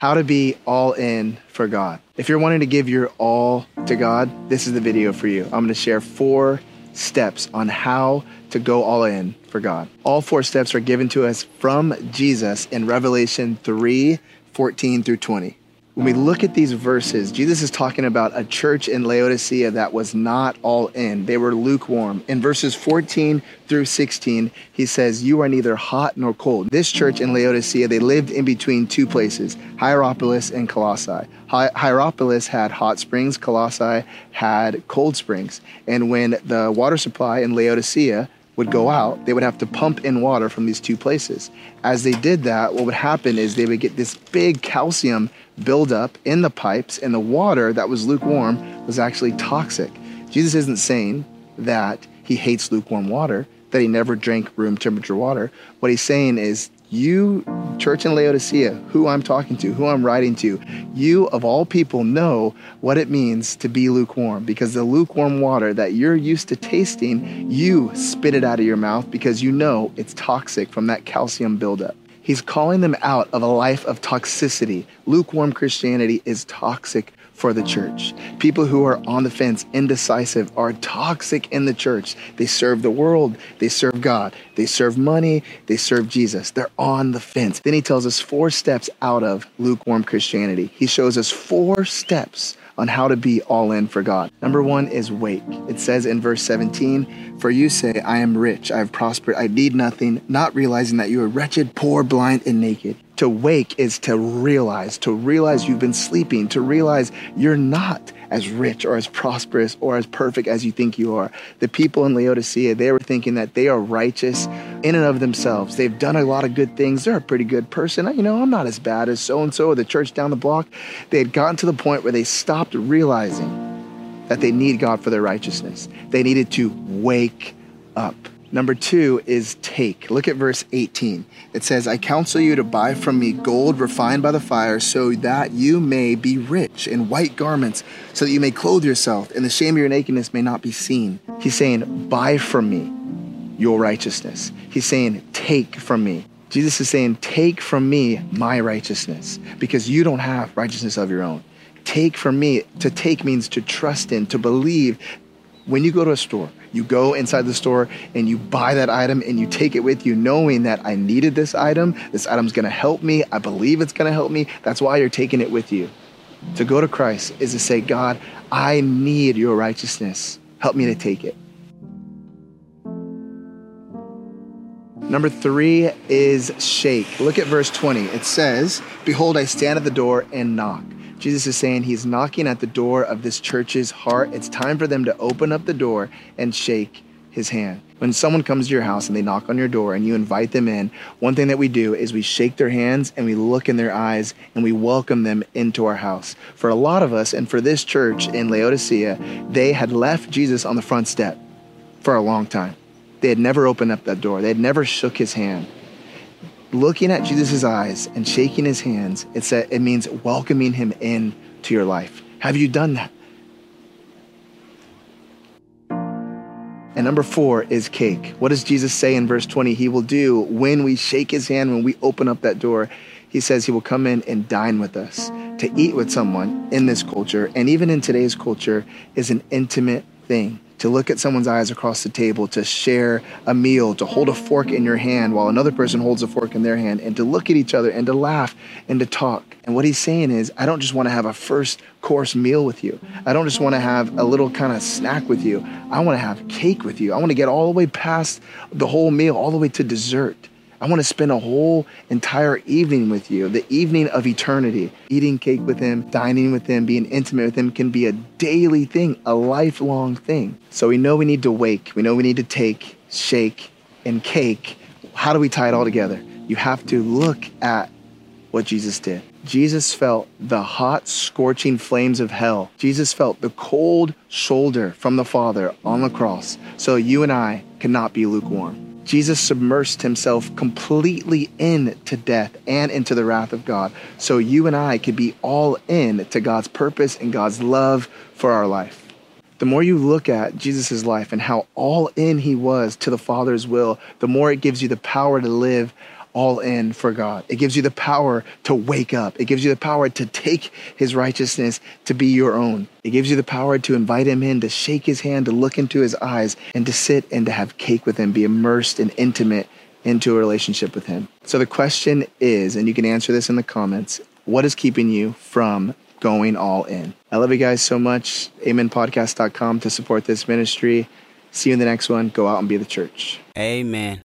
How to be all in for God. If you're wanting to give your all to God, this is the video for you. I'm going to share four steps on how to go all in for God. All four steps are given to us from Jesus in Revelation 3 14 through 20 when we look at these verses, Jesus is talking about a church in Laodicea that was not all in. They were lukewarm. In verses 14 through 16, he says, You are neither hot nor cold. This church in Laodicea, they lived in between two places, Hierapolis and Colossae. Hi- Hierapolis had hot springs, Colossae had cold springs. And when the water supply in Laodicea would go out, they would have to pump in water from these two places. As they did that, what would happen is they would get this big calcium buildup in the pipes, and the water that was lukewarm was actually toxic. Jesus isn't saying that he hates lukewarm water, that he never drank room temperature water. What he's saying is, you, church in Laodicea, who I'm talking to, who I'm writing to, you of all people know what it means to be lukewarm because the lukewarm water that you're used to tasting, you spit it out of your mouth because you know it's toxic from that calcium buildup. He's calling them out of a life of toxicity. Lukewarm Christianity is toxic for the church. People who are on the fence, indecisive, are toxic in the church. They serve the world, they serve God, they serve money, they serve Jesus. They're on the fence. Then he tells us four steps out of lukewarm Christianity. He shows us four steps on how to be all in for God. Number one is wake. It says in verse 17, For you say, I am rich, I have prospered, I need nothing, not realizing that you are wretched, poor, blind, and naked. To wake is to realize, to realize you've been sleeping, to realize you're not as rich or as prosperous or as perfect as you think you are. The people in Laodicea, they were thinking that they are righteous in and of themselves. They've done a lot of good things. They're a pretty good person. You know, I'm not as bad as so and so or the church down the block. They had gotten to the point where they stopped realizing that they need God for their righteousness. They needed to wake up. Number two is take. Look at verse 18. It says, I counsel you to buy from me gold refined by the fire, so that you may be rich in white garments, so that you may clothe yourself, and the shame of your nakedness may not be seen. He's saying, Buy from me your righteousness. He's saying, Take from me. Jesus is saying, Take from me my righteousness, because you don't have righteousness of your own. Take from me. To take means to trust in, to believe. When you go to a store, you go inside the store and you buy that item and you take it with you, knowing that I needed this item. This item's gonna help me. I believe it's gonna help me. That's why you're taking it with you. To go to Christ is to say, God, I need your righteousness. Help me to take it. Number three is shake. Look at verse 20. It says, Behold, I stand at the door and knock. Jesus is saying he's knocking at the door of this church's heart. It's time for them to open up the door and shake his hand. When someone comes to your house and they knock on your door and you invite them in, one thing that we do is we shake their hands and we look in their eyes and we welcome them into our house. For a lot of us and for this church in Laodicea, they had left Jesus on the front step for a long time. They had never opened up that door. They had never shook his hand looking at Jesus' eyes and shaking his hands, it's a, it means welcoming him in to your life. Have you done that? And number four is cake. What does Jesus say in verse 20? He will do when we shake his hand, when we open up that door. He says he will come in and dine with us. To eat with someone in this culture, and even in today's culture, is an intimate thing to look at someone's eyes across the table, to share a meal, to hold a fork in your hand while another person holds a fork in their hand, and to look at each other and to laugh and to talk. And what he's saying is, I don't just want to have a first course meal with you. I don't just want to have a little kind of snack with you. I want to have cake with you. I want to get all the way past the whole meal, all the way to dessert. I want to spend a whole entire evening with you, the evening of eternity. Eating cake with him, dining with him, being intimate with him can be a daily thing, a lifelong thing. So we know we need to wake, we know we need to take, shake, and cake. How do we tie it all together? You have to look at what Jesus did. Jesus felt the hot, scorching flames of hell. Jesus felt the cold shoulder from the Father on the cross. So you and I cannot be lukewarm. Jesus submersed himself completely into death and into the wrath of God. So you and I could be all in to God's purpose and God's love for our life. The more you look at Jesus' life and how all in he was to the Father's will, the more it gives you the power to live all in for God. It gives you the power to wake up. It gives you the power to take his righteousness to be your own. It gives you the power to invite him in, to shake his hand, to look into his eyes, and to sit and to have cake with him, be immersed and intimate into a relationship with him. So the question is, and you can answer this in the comments, what is keeping you from going all in? I love you guys so much. Amenpodcast.com to support this ministry. See you in the next one. Go out and be the church. Amen.